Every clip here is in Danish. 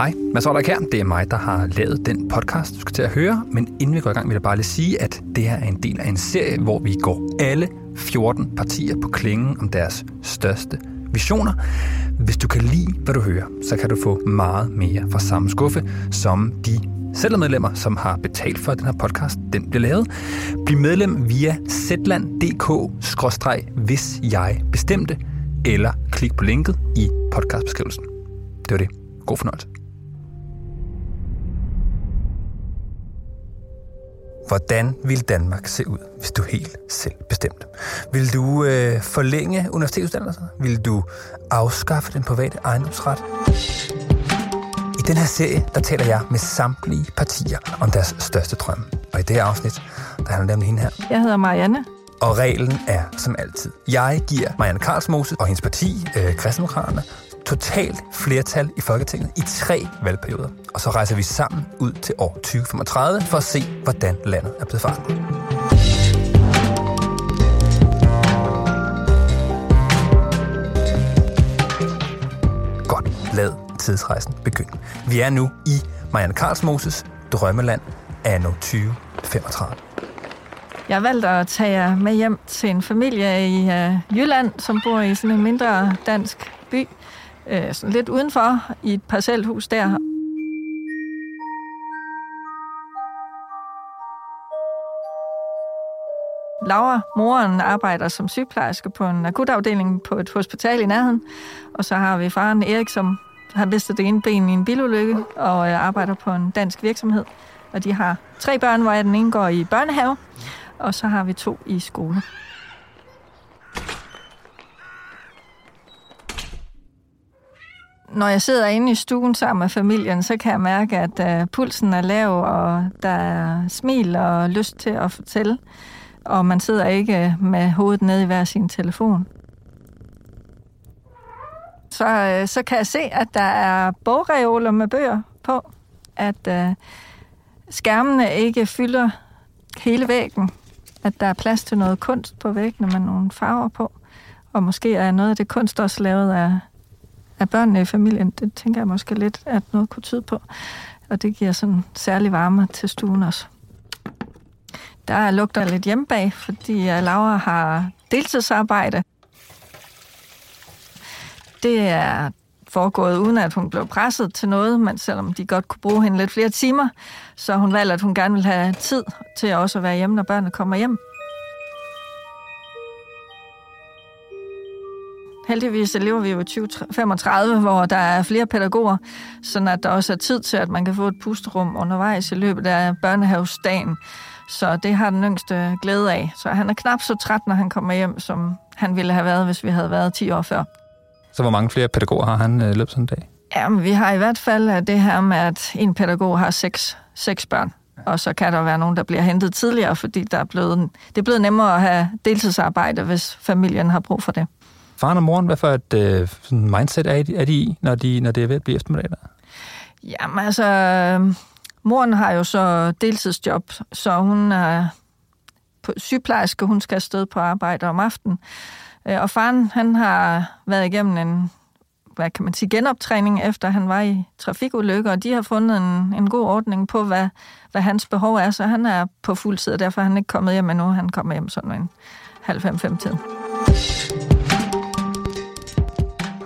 Hej, Mads Oller her. Det er mig, der har lavet den podcast, du skal til at høre. Men inden vi går i gang, vil jeg bare lige sige, at det her er en del af en serie, hvor vi går alle 14 partier på klingen om deres største visioner. Hvis du kan lide, hvad du hører, så kan du få meget mere fra samme skuffe, som de medlemmer, som har betalt for, at den her podcast den bliver lavet. Bliv medlem via zland.dk-hvis jeg bestemte, eller klik på linket i podcastbeskrivelsen. Det var det. God fornøjelse. Hvordan vil Danmark se ud, hvis du helt selv bestemte? Vil du øh, forlænge universitetsuddannelser? Vil du afskaffe den private ejendomsret? I den her serie, der taler jeg med samtlige partier om deres største drømme. Og i det her afsnit, der handler det om hende her. Jeg hedder Marianne. Og reglen er som altid. Jeg giver Marianne Karlsmose og hendes parti, øh, Kristendemokraterne, totalt flertal i Folketinget i tre valgperioder. Og så rejser vi sammen ud til år 2035 for at se, hvordan landet er blevet forandret. Godt, lad tidsrejsen begynde. Vi er nu i Marianne Karlsmoses drømmeland anno 2035. Jeg har valgt at tage jer med hjem til en familie i uh, Jylland, som bor i sådan en mindre dansk by øh, sådan lidt udenfor i et parcelhus der. Laura, moren, arbejder som sygeplejerske på en akutafdeling på et hospital i nærheden. Og så har vi faren Erik, som har mistet det ene ben i en bilulykke og øh, arbejder på en dansk virksomhed. Og de har tre børn, hvor den ene går i børnehave, og så har vi to i skole. Når jeg sidder inde i stuen sammen med familien, så kan jeg mærke, at uh, pulsen er lav, og der er smil og lyst til at fortælle. Og man sidder ikke øh, med hovedet nede i hver sin telefon. Så, uh, så kan jeg se, at der er bogreoler med bøger på. At uh, skærmene ikke fylder hele væggen. At der er plads til noget kunst på væggene med nogle farver på. Og måske er noget af det kunst også lavet af af børnene i familien, det tænker jeg måske lidt, at noget kunne tyde på. Og det giver sådan særlig varme til stuen også. Der lugter lidt hjemme bag, fordi øh, Laura har deltidsarbejde. Det er foregået uden at hun blev presset til noget, men selvom de godt kunne bruge hende lidt flere timer, så hun valgte, at hun gerne vil have tid til også at være hjemme, når børnene kommer hjem. Heldigvis lever vi jo i 2035, hvor der er flere pædagoger, så at der også er tid til, at man kan få et pusterum undervejs i løbet af børnehavsdagen. Så det har den yngste glæde af. Så han er knap så træt, når han kommer hjem, som han ville have været, hvis vi havde været 10 år før. Så hvor mange flere pædagoger har han øh, løbet sådan en dag? Jamen, vi har i hvert fald det her med, at en pædagog har seks, seks børn. Og så kan der være nogen, der bliver hentet tidligere, fordi der er blevet, det er blevet nemmere at have deltidsarbejde, hvis familien har brug for det faren og moren, hvad for et øh, sådan mindset er de, er de i, når, de, når det er ved at blive eftermiddag? Jamen altså, moren har jo så deltidsjob, så hun er på sygeplejerske, hun skal afsted på arbejde om aftenen. Øh, og faren, han har været igennem en hvad kan man sige, genoptræning, efter han var i trafikulykker, og de har fundet en, en god ordning på, hvad, hvad hans behov er, så han er på fuld tid, og derfor er han ikke kommet hjem endnu. Han kommer hjem sådan en halv fem, fem tid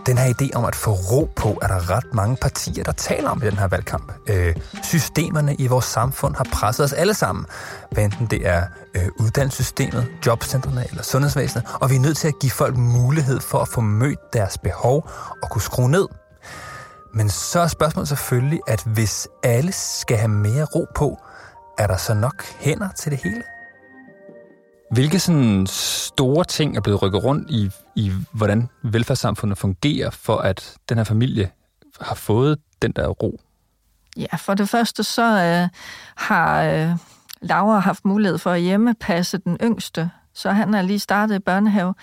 den her idé om at få ro på, er der ret mange partier, der taler om i den her valgkamp. Øh, systemerne i vores samfund har presset os alle sammen, hvad enten det er øh, uddannelsessystemet, jobcentrene eller sundhedsvæsenet, og vi er nødt til at give folk mulighed for at få mødt deres behov og kunne skrue ned. Men så er spørgsmålet selvfølgelig, at hvis alle skal have mere ro på, er der så nok hænder til det hele? Hvilke sådan store ting er blevet rykket rundt i, i, hvordan velfærdssamfundet fungerer, for at den her familie har fået den der ro? Ja, for det første så øh, har øh, Laura haft mulighed for at hjemmepasse den yngste, så han er lige startet i børnehave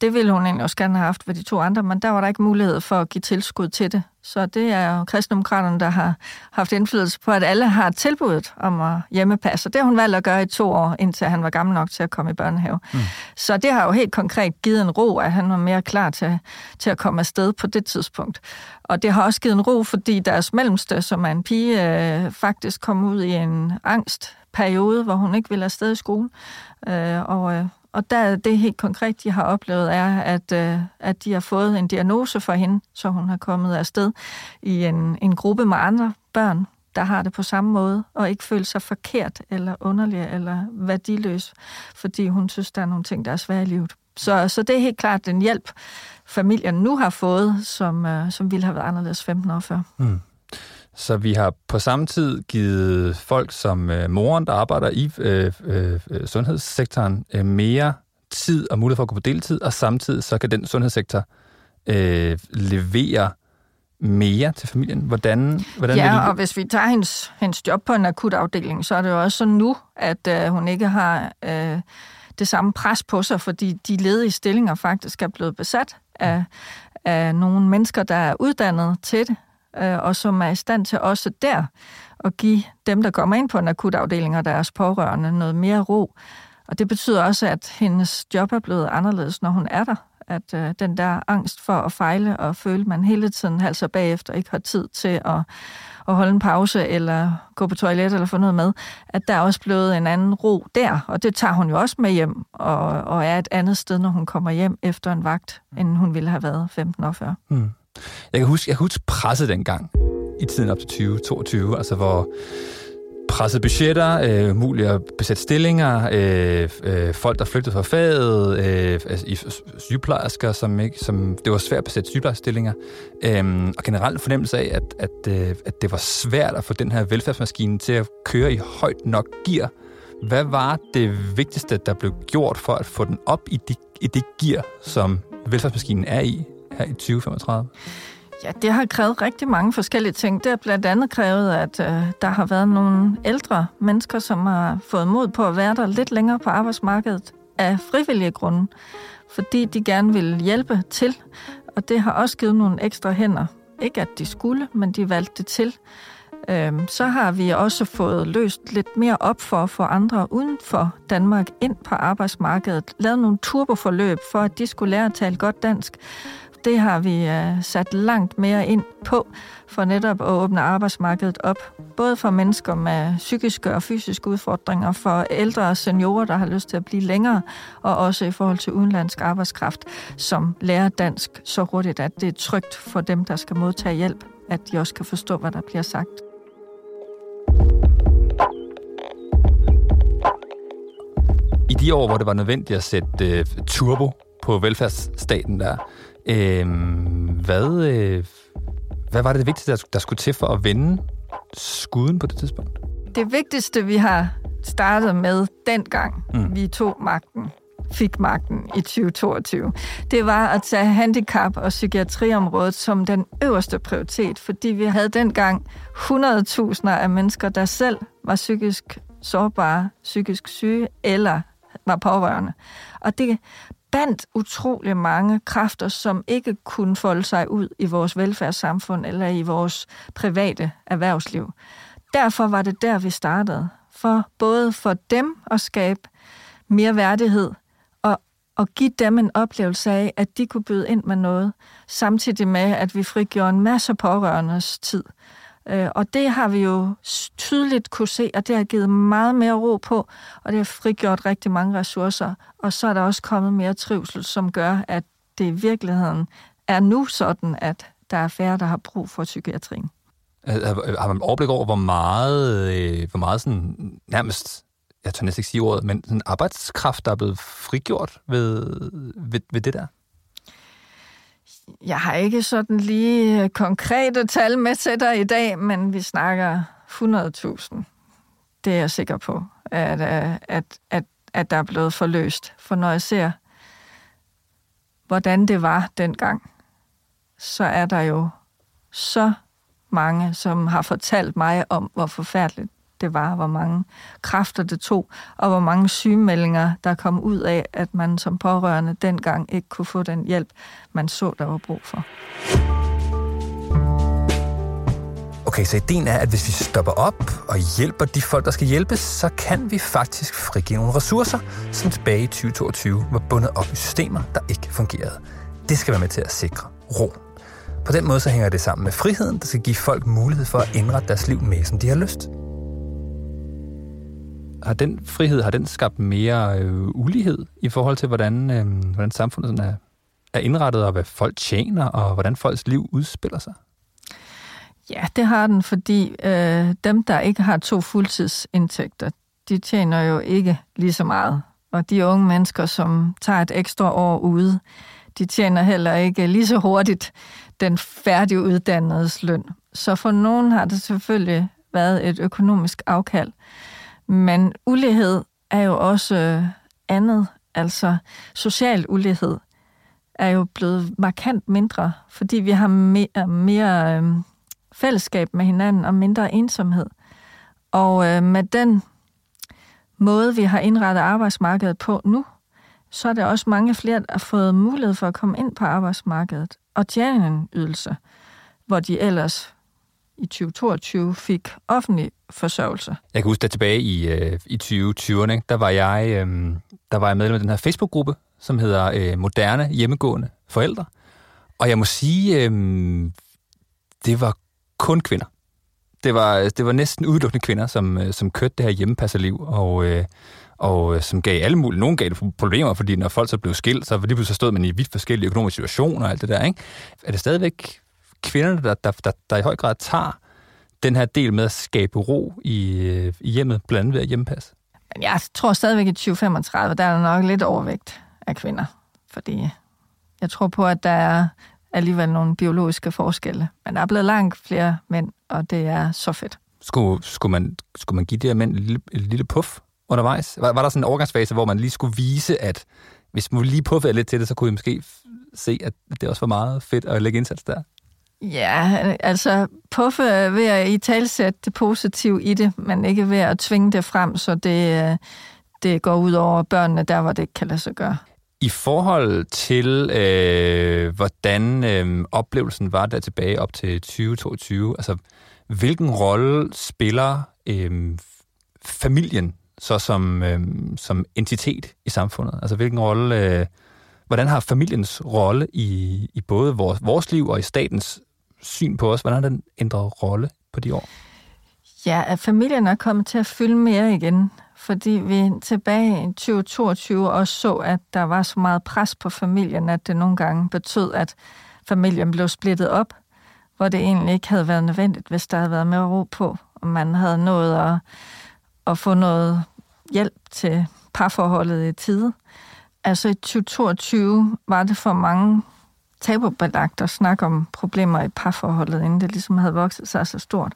det ville hun egentlig også gerne have haft ved de to andre, men der var der ikke mulighed for at give tilskud til det. Så det er jo kristendemokraterne, der har haft indflydelse på, at alle har tilbuddet om at hjemmepasse. Og det har hun valgt at gøre i to år, indtil han var gammel nok til at komme i børnehave. Mm. Så det har jo helt konkret givet en ro, at han var mere klar til, til at komme afsted på det tidspunkt. Og det har også givet en ro, fordi deres mellemste, som er en pige, øh, faktisk kom ud i en angstperiode, hvor hun ikke ville afsted i skole. Øh, og øh, og der det helt konkret, de har oplevet, er, at, øh, at de har fået en diagnose for hende, så hun har kommet afsted i en, en gruppe med andre børn, der har det på samme måde, og ikke føler sig forkert eller underlig eller værdiløs, fordi hun synes, der er nogle ting, der er svære i livet. Så, så det er helt klart den hjælp, familien nu har fået, som, øh, som ville have været anderledes 15 år før. Mm. Så vi har på samme tid givet folk som øh, moren, der arbejder i øh, øh, sundhedssektoren, øh, mere tid og mulighed for at gå på deltid, og samtidig så kan den sundhedssektor øh, levere mere til familien? Hvordan, hvordan ja, vil og hvis vi tager hendes, hendes job på en akutafdeling, så er det jo også sådan nu, at øh, hun ikke har øh, det samme pres på sig, fordi de ledige stillinger faktisk er blevet besat af, af nogle mennesker, der er uddannet til det, øh, og som er i stand til også der at give dem, der kommer ind på en akutafdeling og deres pårørende, noget mere ro. Og det betyder også, at hendes job er blevet anderledes, når hun er der. At øh, den der angst for at fejle og føle, at man hele tiden halser bagefter ikke har tid til at, at holde en pause eller gå på toilet eller få noget med, at der er også blevet en anden ro der. Og det tager hun jo også med hjem og, og er et andet sted, når hun kommer hjem efter en vagt, end hun ville have været 15 år før. Mm. Jeg kan huske, jeg kan huske presset dengang, i tiden op til 2022, altså hvor presset budgetter, øh, muligt at besætte stillinger, øh, øh, folk, der flygtede fra faget, øh, altså, sygeplejersker, som, ikke, som det var svært at besætte sygeplejerskestillinger, øh, og generelt fornemmelse af, at, at, øh, at det var svært at få den her velfærdsmaskine til at køre i højt nok gear. Hvad var det vigtigste, der blev gjort for at få den op i, de, i det gear, som velfærdsmaskinen er i her i 2035? Ja, det har krævet rigtig mange forskellige ting. Det har blandt andet krævet, at øh, der har været nogle ældre mennesker, som har fået mod på at være der lidt længere på arbejdsmarkedet af frivillige grunde, fordi de gerne vil hjælpe til. Og det har også givet nogle ekstra hænder. Ikke at de skulle, men de valgte det til. Øhm, så har vi også fået løst lidt mere op for at få andre uden for Danmark ind på arbejdsmarkedet. Lavet nogle turboforløb for, at de skulle lære at tale godt dansk. Det har vi uh, sat langt mere ind på for netop at åbne arbejdsmarkedet op. Både for mennesker med psykiske og fysiske udfordringer, for ældre og seniorer, der har lyst til at blive længere, og også i forhold til udenlandsk arbejdskraft, som lærer dansk så hurtigt, at det er trygt for dem, der skal modtage hjælp, at de også kan forstå, hvad der bliver sagt. I de år, hvor det var nødvendigt at sætte uh, turbo på velfærdsstaten der, uh, hvad, uh, hvad var det, det vigtigste, der, der skulle til for at vende skuden på det tidspunkt? Det vigtigste, vi har startet med dengang, mm. vi tog magten, fik magten i 2022, det var at tage handicap- og psykiatriområdet som den øverste prioritet, fordi vi havde dengang 100.000 af mennesker, der selv var psykisk sårbare, psykisk syge eller var pårørende. Og det bandt utrolig mange kræfter, som ikke kunne folde sig ud i vores velfærdssamfund eller i vores private erhvervsliv. Derfor var det der, vi startede. For både for dem at skabe mere værdighed og, og give dem en oplevelse af, at de kunne byde ind med noget, samtidig med, at vi frigjorde en masse pårørendes tid – Øh, og det har vi jo tydeligt kunne se, og det har givet meget mere ro på, og det har frigjort rigtig mange ressourcer. Og så er der også kommet mere trivsel, som gør, at det i virkeligheden er nu sådan, at der er færre, der har brug for psykiatrien. Har man overblik over, hvor meget, øh, hvor meget sådan, nærmest, jeg tør næsten ikke sige ordet, men sådan arbejdskraft, der er blevet frigjort ved, ved, ved det der? Jeg har ikke sådan lige øh, konkrete tal med til dig i dag, men vi snakker 100.000. Det er jeg sikker på, at, øh, at, at, at der er blevet forløst. For når jeg ser, hvordan det var dengang, så er der jo så mange, som har fortalt mig om, hvor forfærdeligt det var, hvor mange kræfter det tog, og hvor mange sygemeldinger, der kom ud af, at man som pårørende dengang ikke kunne få den hjælp, man så, der var brug for. Okay, så ideen er, at hvis vi stopper op og hjælper de folk, der skal hjælpes, så kan vi faktisk frigive nogle ressourcer, som tilbage i 2022 var bundet op i systemer, der ikke fungerede. Det skal være med til at sikre ro. På den måde så hænger det sammen med friheden, der skal give folk mulighed for at indrette deres liv mere, som de har lyst. Har den frihed, har den skabt mere øh, ulighed i forhold til, hvordan, øh, hvordan samfundet sådan er, er indrettet, og hvad folk tjener, og hvordan folks liv udspiller sig? Ja, det har den, fordi øh, dem, der ikke har to fuldtidsindtægter, de tjener jo ikke lige så meget. Og de unge mennesker, som tager et ekstra år ude, de tjener heller ikke lige så hurtigt den færdiguddannedes løn. Så for nogen har det selvfølgelig været et økonomisk afkald. Men ulighed er jo også øh, andet. Altså social ulighed er jo blevet markant mindre, fordi vi har mere, øh, mere øh, fællesskab med hinanden og mindre ensomhed. Og øh, med den måde, vi har indrettet arbejdsmarkedet på nu, så er der også mange flere, der har fået mulighed for at komme ind på arbejdsmarkedet og tjene en ydelse, hvor de ellers i 2022 fik offentlig forsørgelse. Jeg kan huske, at tilbage i, øh, i 2020'erne, der var jeg, øh, der var jeg medlem af den her Facebook-gruppe, som hedder øh, Moderne Hjemmegående Forældre. Og jeg må sige, øh, det var kun kvinder. Det var, det var næsten udelukkende kvinder, som, øh, som kørte det her hjemmepasserliv, og, øh, og øh, som gav alle mulige, nogen gav det problemer, fordi når folk så blev skilt, så lige pludselig stod man i vidt forskellige økonomiske situationer og alt det der, ikke? Er det stadigvæk kvinderne, der, der, der, der i høj grad tager den her del med at skabe ro i, i hjemmet, blandt andet ved at hjemmepasse? Jeg tror stadigvæk i 2035, der er der nok lidt overvægt af kvinder, fordi jeg tror på, at der er alligevel nogle biologiske forskelle. Men der er blevet langt flere mænd, og det er så fedt. Skulle, skulle, man, skulle man give de her mænd et lille, et lille puff undervejs? Var, var der sådan en overgangsfase, hvor man lige skulle vise, at hvis man lige puffede lidt til det, så kunne I måske se, at det også var meget fedt at lægge indsats der? Ja, altså puffe ved at i talsætte det positive i det, men ikke ved at tvinge det frem, så det, øh, det går ud over børnene der, hvor det ikke kan lade sig gøre. I forhold til, øh, hvordan øh, oplevelsen var der tilbage op til 2022, altså hvilken rolle spiller øh, familien så som, øh, som entitet i samfundet? Altså hvilken rolle, øh, hvordan har familiens rolle i, i både vores, vores liv og i statens syn på os, hvordan har den ændret rolle på de år? Ja, at familien er kommet til at fylde mere igen fordi vi tilbage i 2022 også så, at der var så meget pres på familien, at det nogle gange betød, at familien blev splittet op, hvor det egentlig ikke havde været nødvendigt, hvis der havde været mere ro på, og man havde nået at, at få noget hjælp til parforholdet i tide. Altså i 2022 var det for mange tabubelagt at snakke om problemer i parforholdet, inden det ligesom havde vokset sig så stort.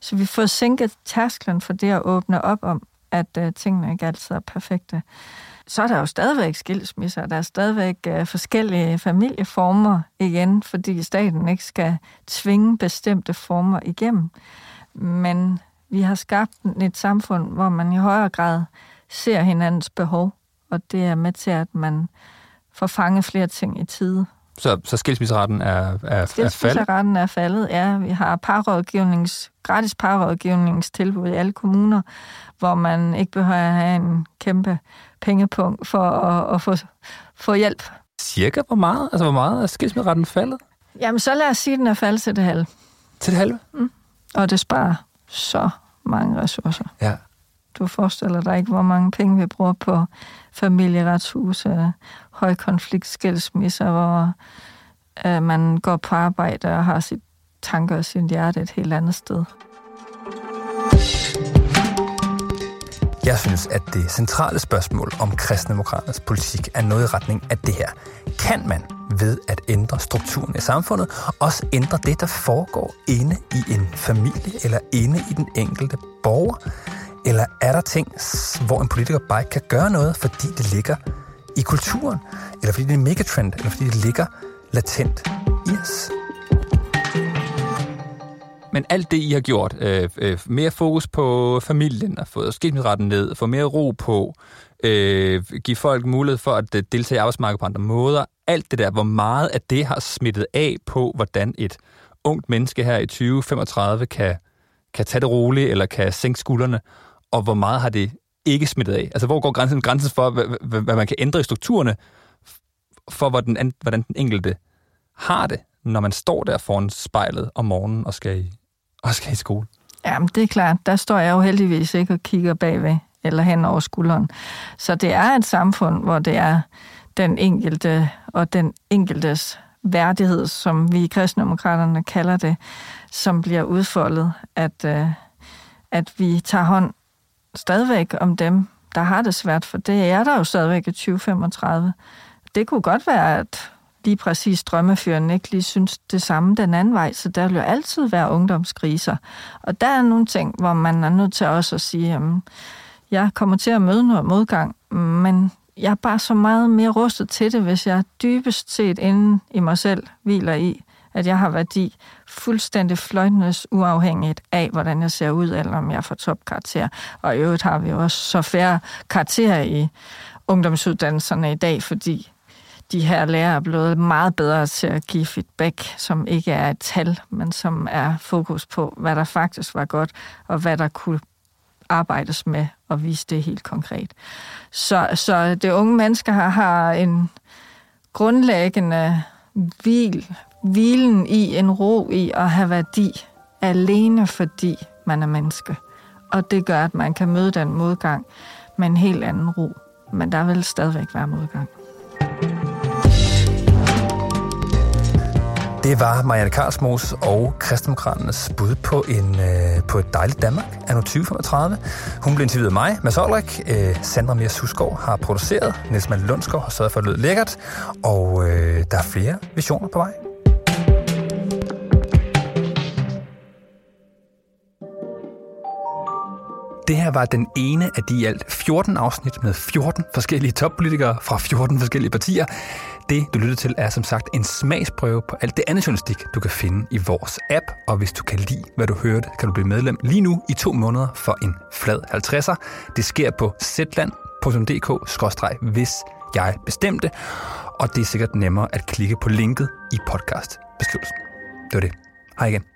Så vi får sænket tærsklen for det at åbne op om, at øh, tingene ikke altid er perfekte. Så er der jo stadigvæk skilsmisser, der er stadigvæk øh, forskellige familieformer igen, fordi staten ikke skal tvinge bestemte former igennem. Men vi har skabt et samfund, hvor man i højere grad ser hinandens behov, og det er med til, at man får fanget flere ting i tide. Så, så skilsmisseretten er, er, er faldet? Skilsmisseretten er faldet, ja. Vi har parrådgivnings, gratis parrådgivningstilbud i alle kommuner, hvor man ikke behøver at have en kæmpe pengepunkt for at, at få, få hjælp. Cirka hvor meget? Altså, hvor meget er skilsmisseretten faldet? Jamen, så lad os sige, at den er faldet til det halve. Til det halve? Mm. Og det sparer så mange ressourcer. Ja. Du forestiller dig ikke, hvor mange penge vi bruger på familieretshuse, højkonfliktskilsmisser, hvor øh, man går på arbejde og har sit tanker og sin hjerte et helt andet sted. Jeg synes, at det centrale spørgsmål om kristendemokraternes politik er noget i retning af det her. Kan man ved at ændre strukturen i samfundet også ændre det, der foregår inde i en familie eller inde i den enkelte borger? Eller er der ting, hvor en politiker bare ikke kan gøre noget, fordi det ligger i kulturen, eller fordi det er en megatrend, eller fordi det ligger latent i os? Men alt det, I har gjort, øh, øh, mere fokus på familien, at fået skilsmisseretten ned, få mere ro på, øh, give folk mulighed for at øh, deltage i arbejdsmarkedet på andre måder, alt det der, hvor meget af det har smittet af på, hvordan et ungt menneske her i 2035 kan, kan tage det roligt, eller kan sænke skuldrene, og hvor meget har det ikke smittet af? Altså, hvor går grænsen, grænsen for, hvad, hvad, hvad man kan ændre i strukturerne, for hvordan, hvordan den enkelte har det, når man står der foran spejlet om morgenen og skal i, og skal i skole? Jamen, det er klart. Der står jeg jo heldigvis ikke og kigger bagved eller hen over skulderen. Så det er et samfund, hvor det er den enkelte og den enkeltes værdighed, som vi i kristendemokraterne kalder det, som bliver udfoldet, at, øh, at vi tager hånd stadigvæk om dem, der har det svært, for det er der jo stadigvæk i 2035. Det kunne godt være, at lige præcis drømmefyren ikke lige synes det samme den anden vej, så der vil jo altid være ungdomskriser. Og der er nogle ting, hvor man er nødt til også at sige, at jeg kommer til at møde noget modgang, men jeg er bare så meget mere rustet til det, hvis jeg dybest set inden i mig selv hviler i, at jeg har værdi fuldstændig fløjtenes uafhængigt af, hvordan jeg ser ud, eller om jeg får topkarakter. Og i øvrigt har vi jo også så færre karakterer i ungdomsuddannelserne i dag, fordi de her lærere er blevet meget bedre til at give feedback, som ikke er et tal, men som er fokus på, hvad der faktisk var godt, og hvad der kunne arbejdes med og vise det helt konkret. Så, så det unge mennesker har, har en grundlæggende hvil, hvilen i, en ro i at have værdi, alene fordi man er menneske. Og det gør, at man kan møde den modgang med en helt anden ro. Men der vil stadigvæk være modgang. Det var Marianne Karlsmos og Kristdemokraternes bud på, en, øh, på et dejligt Danmark anno 2035. Hun blev interviewet af mig, Mads Olrik. Øh, Sandra Mia Susgaard har produceret. Niels Malte Lundsgaard har sørget for, at det lød lækkert. Og øh, der er flere visioner på vej. Det her var den ene af de i alt 14 afsnit med 14 forskellige toppolitikere fra 14 forskellige partier. Det, du lytter til, er som sagt en smagsprøve på alt det andet journalistik, du kan finde i vores app. Og hvis du kan lide, hvad du hørte, kan du blive medlem lige nu i to måneder for en flad 50'er. Det sker på zland.dk-hvis jeg bestemte. Og det er sikkert nemmere at klikke på linket i podcast beskrivelsen. Det var det. Hej igen.